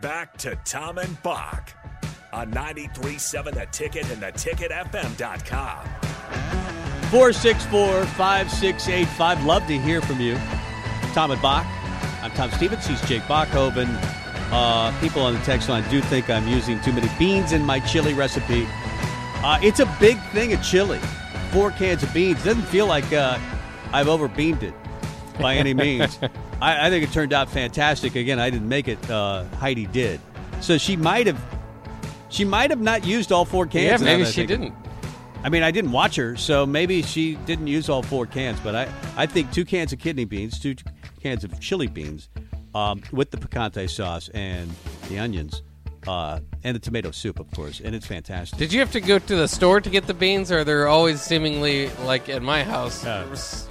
Back to Tom and Bock on 93.7 The Ticket and theticketfm.com. 464 5685. Love to hear from you. Tom and Bock. I'm Tom Stevens. He's Jake Bachhoven. Uh, people on the text line do think I'm using too many beans in my chili recipe. Uh, it's a big thing of chili. Four cans of beans. Doesn't feel like uh, I've overbeamed it by any means. I, I, think it turned out fantastic. Again, I didn't make it. Uh, Heidi did, so she might have. She might have not used all four cans. Yeah, maybe she didn't. I mean, I didn't watch her, so maybe she didn't use all four cans. But I, I think two cans of kidney beans, two cans of chili beans, um, with the picante sauce and the onions, uh, and the tomato soup, of course, and it's fantastic. Did you have to go to the store to get the beans, or they're always seemingly like at my house, Uh,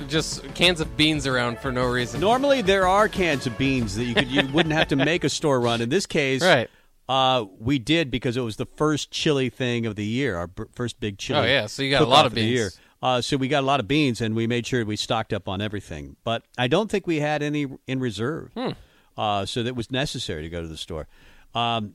just cans of beans around for no reason? Normally, there are cans of beans that you could you wouldn't have to make a store run. In this case, Right. Uh, we did because it was the first chili thing of the year, our b- first big chili. Oh, yeah, so you got a cook-off lot of the beans. year. Uh, so we got a lot of beans, and we made sure we stocked up on everything. But I don't think we had any in reserve, Hmm. uh, so that was necessary to go to the store. Um,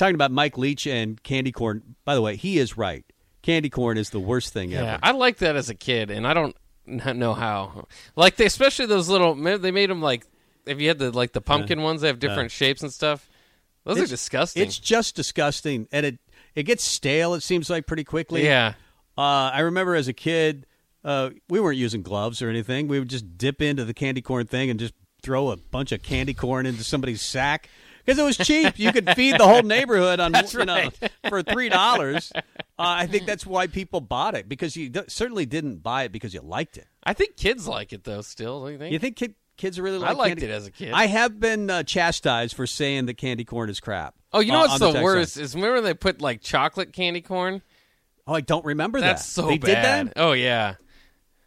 talking about Mike Leach and candy corn. By the way, he is right. Candy corn is the worst thing Yeah, ever. I liked that as a kid, and I don't know how. Like, they, especially those little. They made them like if you had the like the pumpkin ones, they have different shapes and stuff. Those are disgusting. It's just disgusting, and it it gets stale. It seems like pretty quickly. Yeah. Uh, I remember as a kid, uh, we weren't using gloves or anything. We would just dip into the candy corn thing and just throw a bunch of candy corn into somebody's sack because it was cheap. you could feed the whole neighborhood on That's you know, for three dollars. Uh, I think that's why people bought it because you d- certainly didn't buy it because you liked it. I think kids like it though. Still, don't you think? You think kid, kids really like? I liked candy? it as a kid. I have been uh, chastised for saying that candy corn is crap. Oh, you know uh, what's on the, worst line. is remember they put like chocolate candy corn. Oh, I don't remember That's that. so they bad. did that. Oh yeah,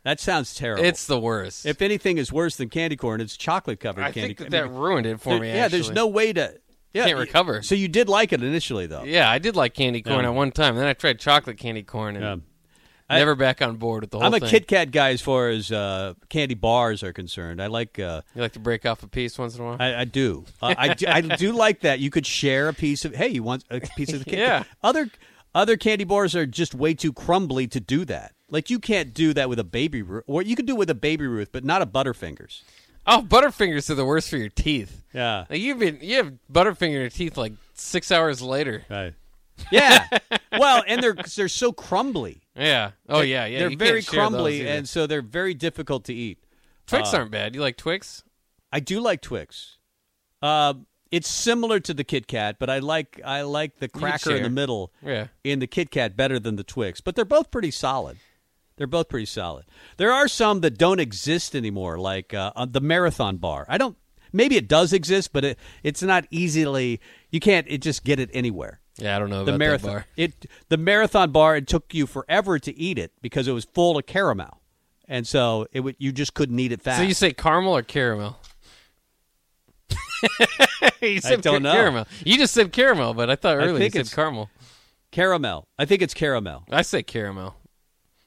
That sounds terrible. it's the worst. if anything is worse than candy corn, it's chocolate covered I candy. think that, I that ruined it for me. yeah, there's actually. no way to yeah, Can't recover. So you did like it initially, though. Yeah, I did like candy corn Yeah. at one time. Then I tried chocolate candy corn and. I- never back on board with the whole I'm a thing. Kit Kat guy as far as uh, candy bars are concerned. I like. Uh, You like to break off a piece once in a while. I, I do. Uh, I do. I do like that. You could share a piece of. Hey, you want a piece of the Kit Yeah. Other other candy bars are just way too crumbly to do that. Like you can't do that with a baby Ruth, or you could do it with a baby Ruth, but not a Butterfingers. oh, Butterfingers are the worst for your teeth. Yeah. Like you've been you have Butterfinger in your teeth like six hours later. Right. Yeah. well, and they're they're so crumbly. Yeah. Oh yeah, yeah. They're you very can't share those crumbly, and so they're very difficult to eat. Twix uh, aren't bad. You like Twix? I do like Twix. Uh, it's similar to the Kit Kat, but I like I like the cracker in the middle Yeah. in the Kit Kat better than the Twix. But they're both pretty solid. They're both pretty solid. There are some that don't exist anymore, like uh, uh, the Marathon Bar. I don't. Maybe it does exist, but it, it's not easily. You can't. It just get it anywhere. Yeah, I don't know the marathon. It the marathon bar. It took you forever to eat it because it was full of caramel, and so it would, you just couldn't eat it fast. So you say caramel or caramel? you said don't ca- know. caramel. You just said caramel, but I thought I earlier you think said it's- caramel. Caramel. I think it's caramel. I say caramel.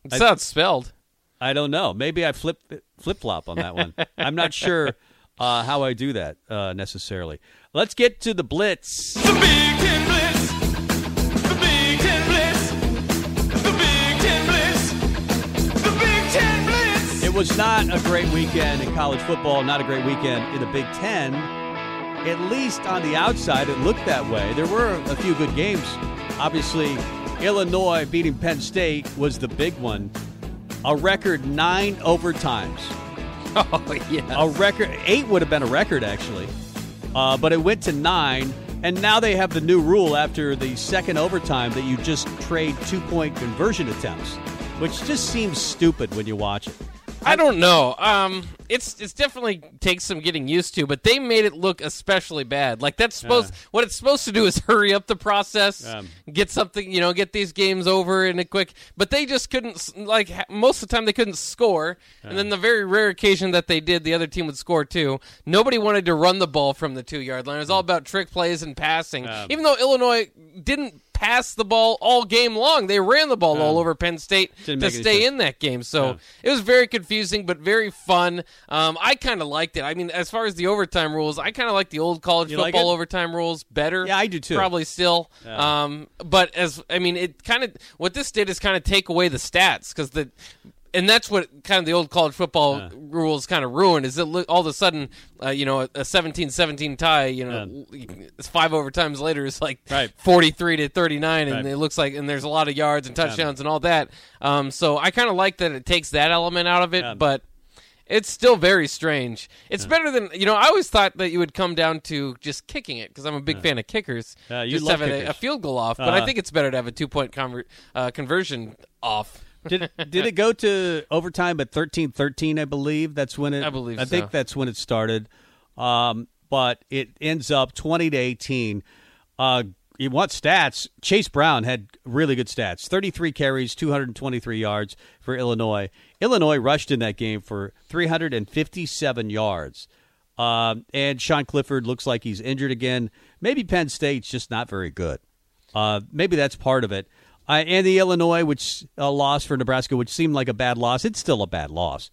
It's I- how it's spelled. I don't know. Maybe I flip flip flop on that one. I'm not sure uh, how I do that uh, necessarily. Let's get to the blitz. The Big Ten Blitz. The Big Ten Blitz. The Big Ten Blitz. The Big Ten Blitz. It was not a great weekend in college football. Not a great weekend in the Big Ten. At least on the outside, it looked that way. There were a few good games. Obviously, Illinois beating Penn State was the big one. A record nine overtimes. Oh yeah. A record eight would have been a record actually, uh, but it went to nine, and now they have the new rule after the second overtime that you just trade two point conversion attempts, which just seems stupid when you watch it. I don't know. Um, it's it's definitely takes some getting used to, but they made it look especially bad. Like that's supposed what it's supposed to do is hurry up the process, Um, get something, you know, get these games over in a quick. But they just couldn't. Like most of the time, they couldn't score, and then the very rare occasion that they did, the other team would score too. Nobody wanted to run the ball from the two yard line. It was all about trick plays and passing. Even though Illinois didn't pass the ball all game long, they ran the ball all over Penn State to stay in that game. So Yeah. it was very confusing, but very fun. Um, I kind of liked it. I mean, as far as the overtime rules, I kind of like the old college You football it? overtime rules better. Yeah, I do too. Probably still. Um, but as I mean, it kind of what this did is kind of take away the stats because the. And that's what kind of the old college football rules kind of ruin is that all of a sudden, uh, you know, a 17-17 tie, you know, it's five overtimes later is like Right. 43 to 39 and Right. it looks like and there's a lot of yards and touchdowns and all that. Um, so I kind of like that it takes that element out of it, Yeah. but it's still very strange. It's better than you know. I always thought that you would come down to just kicking it because I'm a big fan of kickers. Yeah, you just having a, a field goal off, but I Uh-huh. think it's better to have a two point conver- uh, conversion off. Did did it go to overtime at thirteen thirteen? I believe that's when it. I believe I think that's when it started. Um, but it ends up twenty to eighteen. Uh, you want stats? Chase Brown had really good stats: thirty-three carries, two hundred and twenty-three yards for Illinois. Illinois rushed in that game for three hundred and fifty-seven yards. Um, and Sean Clifford looks like he's injured again. Maybe Penn State's just not very good. Uh, maybe that's part of it. Uh, and the Illinois, which uh, loss for Nebraska, which seemed like a bad loss, it's still a bad loss,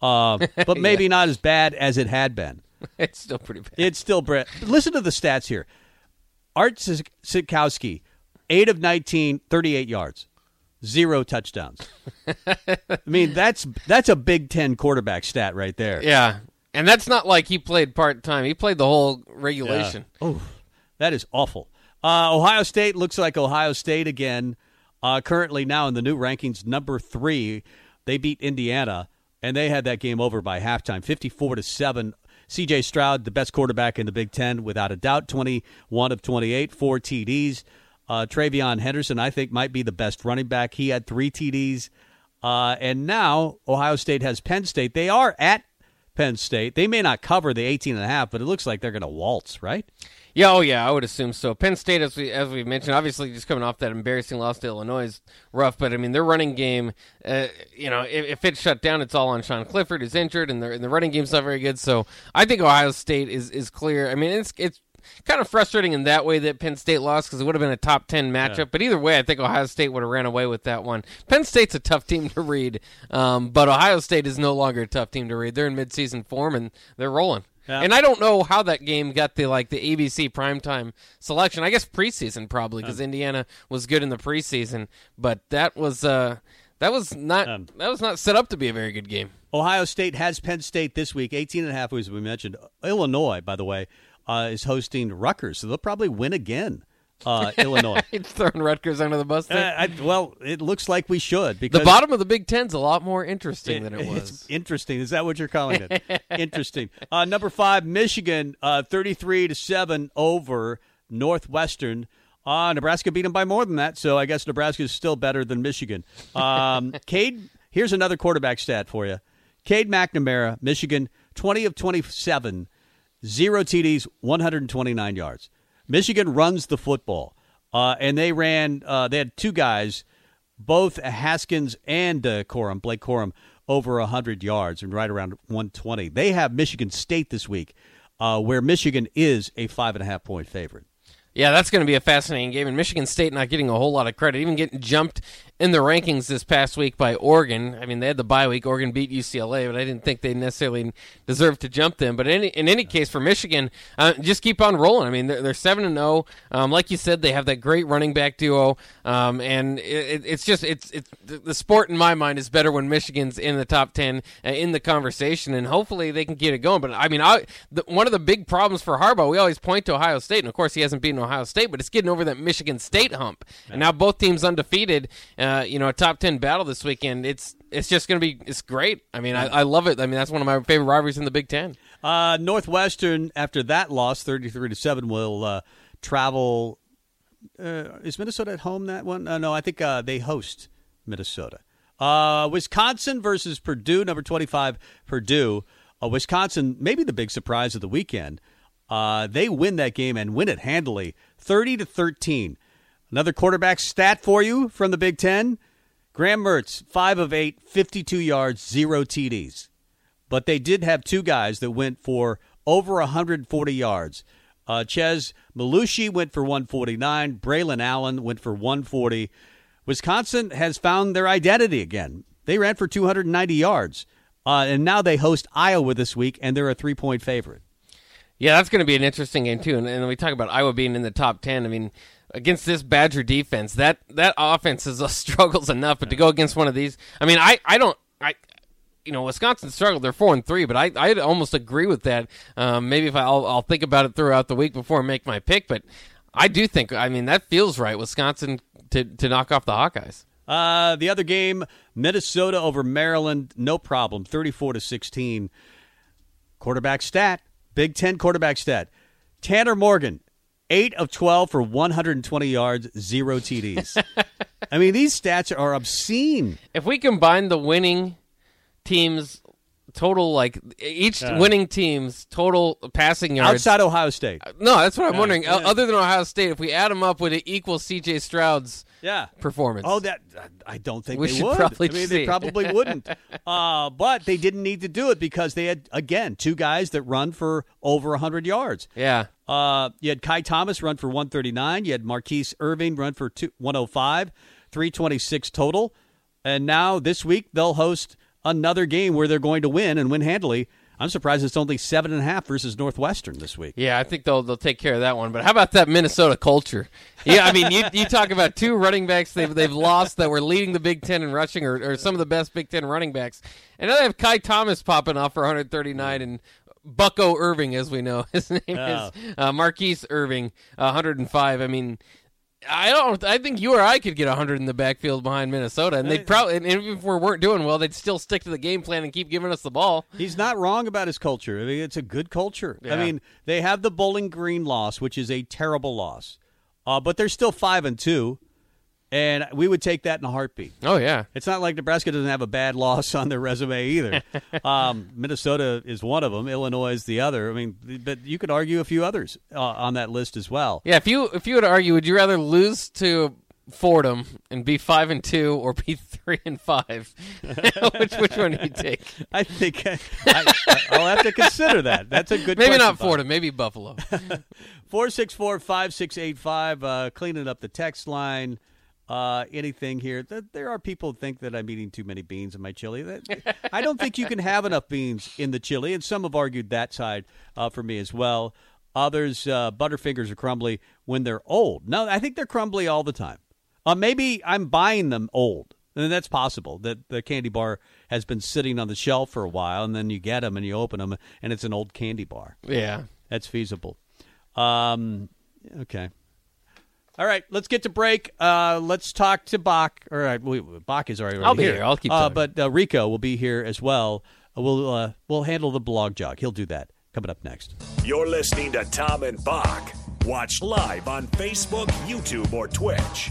uh, but maybe not as bad as it had been. it's still pretty bad. It's still Brett. Listen to the stats here. Art Sitkowski, 8 of 19, 38 yards, zero touchdowns. I mean, that's that's a Big Ten quarterback stat right there. yeah, and that's not like he played part time. He played the whole regulation. Oh, that is awful. Uh, Ohio State looks like Ohio State again. Uh, currently now in the new rankings, number three. They beat Indiana, and they had that game over by halftime, fifty-four to seven. C.J. Stroud, the best quarterback in the Big Ten, without a doubt, twenty-one of twenty-eight, four TDs. Uh, TreVeyon Henderson, I think, might be the best running back. He had three TDs. Uh, and now Ohio State has Penn State. They are at Penn State. They may not cover the 18 and a half, but it looks like they're going to waltz, right? Yeah, oh yeah, I would assume so. Penn State, as we as we mentioned, obviously just coming off that embarrassing loss to Illinois is rough. But I mean, their running game, uh, you know, if, if it's shut down, it's all on Sean Clifford, who's injured, and, their and the running game's not very good. So I think Ohio State is is clear. I mean, it's it's kind of frustrating in that way that Penn State lost because it would have been a top ten matchup. But either way, I think Ohio State would have ran away with that one. Penn State's a tough team to read, um, but Ohio State is no longer a tough team to read. They're in midseason form and they're rolling. Yeah. And I don't know how that game got the like the ABC primetime selection. I guess preseason probably because Indiana was good in the preseason, but that was uh that was not Um, that was not set up to be a very good game. Ohio State has Penn State this week, 18 and a half, as we mentioned. Illinois, by the way, uh, is hosting Rutgers, so they'll probably win again. Uh, Illinois. It's throwing Rutgers under the bus. Uh, I, well, it looks like we should because the bottom of the Big Ten's a lot more interesting than it It's was. interesting. Is that what you're calling it? interesting. Uh, number five, Michigan, uh, 33 to seven over Northwestern. Uh, Nebraska beat them by more than that, so I guess Nebraska is still better than Michigan. Um, Cade, here's another quarterback stat for you. Cade McNamara, Michigan, 20 of 27, zero TDs, 129 yards. Michigan runs the football, uh, and they ran. Uh, they had two guys, both Haskins and uh, Corum, Blake Corum, over 100 yards and right around 120. They have Michigan State this week, uh, where Michigan is a five and a half point favorite. Yeah, that's going to be a fascinating game. And Michigan State not getting a whole lot of credit, even getting jumped in the rankings this past week by Oregon. I mean, they had the bye week. Oregon beat UCLA, but I didn't think they necessarily deserved to jump them. But in any, in any case, for Michigan, uh, just keep on rolling. I mean, they're, they're 7 and 0. Um, like you said, they have that great running back duo. Um, and it, it's just, it's, it's the sport in my mind is better when Michigan's in the top 10 uh, in the conversation. And hopefully they can get it going. But I mean, I, the, one of the big problems for Harbaugh, we always point to Ohio State. And of course, he hasn't beaten Ohio State, but it's getting over that Michigan State hump. And now both teams undefeated. Uh, you know, a top ten battle this weekend. It's it's just going to be it's great. I mean, I, I love it. I mean, that's one of my favorite rivalries in the Big Ten. Uh, Northwestern, after that loss, thirty-three to seven, will uh, travel. Uh, is Minnesota at home that one? Uh, no, I think uh, they host Minnesota. Uh, Wisconsin versus Purdue, number twenty-five, Purdue. Uh, Wisconsin, maybe the big surprise of the weekend. Uh, they win that game and win it handily, thirty to thirteen. Another quarterback stat for you from the Big Ten. Graham Mertz, 5 of 8, 52 yards, zero TDs. But they did have two guys that went for over 140 yards. Uh, Chez Mellusi went for 149. Braelon Allen went for 140. Wisconsin has found their identity again. They ran for 290 yards. Uh, and now they host Iowa this week, and they're a three point favorite. Yeah, that's going to be an interesting game, too. And, and we talk about Iowa being in the top 10. I mean, against this Badger defense, that that offense is a struggles enough, but to go against one of these, I mean, I I don't I. You know, Wisconsin struggled. They're four and three, but I I almost agree with that. Um, maybe if I, I'll I'll think about it throughout the week before I make my pick, but I do think I mean that feels right. Wisconsin to to knock off the Hawkeyes. Uh, the other game, Minnesota over Maryland, no problem, thirty-four to sixteen. Quarterback stat, Big Ten quarterback stat. Tanner Morgan, eight of twelve for one hundred and twenty yards, zero TDs. I mean, these stats are obscene. If we combine the winning teams total like each winning team's total passing yards Outside Ohio State, uh, No, that's what I'm wondering. O- Other than Ohio State, if we add them up, would it equal C.J. Stroud's yeah. performance? Oh, that I don't think We they should would. probably I mean, they probably wouldn't. Uh, but they didn't need to do it because they had again two guys that run for over hundred yards. yeah. Uh, you had Ky Thomas run for 139. You had Mar'Keise Irving run for two, 105, 326 total. And now this week they'll host another game where they're going to win and win handily. I'm surprised it's only seven and a half versus Northwestern this week. Yeah, I think they'll they'll take care of that one. But how about that Minnesota culture? Yeah, I mean, you you talk about two running backs they've they've lost that were leading the Big Ten in rushing, or, or some of the best Big Ten running backs, and now they have Ky Thomas popping off for 139 and. Bucko Irving, as we know, his name Oh. is uh, Mar'Keise Irving, 105. I mean, I don't. I think you or I could get 100 in the backfield behind Minnesota, and they probably, and even if we weren't doing well, they'd still stick to the game plan and keep giving us the ball. He's not wrong about his culture. I mean, it's a good culture. I mean, they have the Bowling Green loss, which is a terrible loss, uh, but they're still five and two, and we would take that in a heartbeat. Oh yeah, It's not like Nebraska doesn't have a bad loss on their resume either. um, Minnesota is one of them. Illinois is the other. I mean, but you could argue a few others uh, on that list as well. Yeah, if you if you would argue, would you rather lose to Fordham and be five and two, or be three and five? which which one do you take? I think I, I, I'll have to consider that. That's a good. Maybe question, not. Fordham, maybe Buffalo. Four six four five six eight five. Uh, cleaning up the text line. Uh, anything here? Th- There are people who think that I'm eating too many beans in my chili. That, I don't think you can have enough beans in the chili, and some have argued that side uh, for me as well. Others, uh, Butterfingers are crumbly when they're old. No, I think they're crumbly all the time. Uh, maybe I'm buying them old. And that's possible that the candy bar has been sitting on the shelf for a while, and then you get them and you open them, and it's an old candy bar. yeah. That's feasible. Um, okay. All right, let's get to break. Uh, let's talk to Bock. All right, we, Bock is already, I'll be here. here. I'll keep Uh, talking. but uh, Rico will be here as well. Uh, we'll uh, we'll handle the blog jog. He'll do that coming up next. You're listening to Tom and Bock. Watch live on Facebook, YouTube, or Twitch.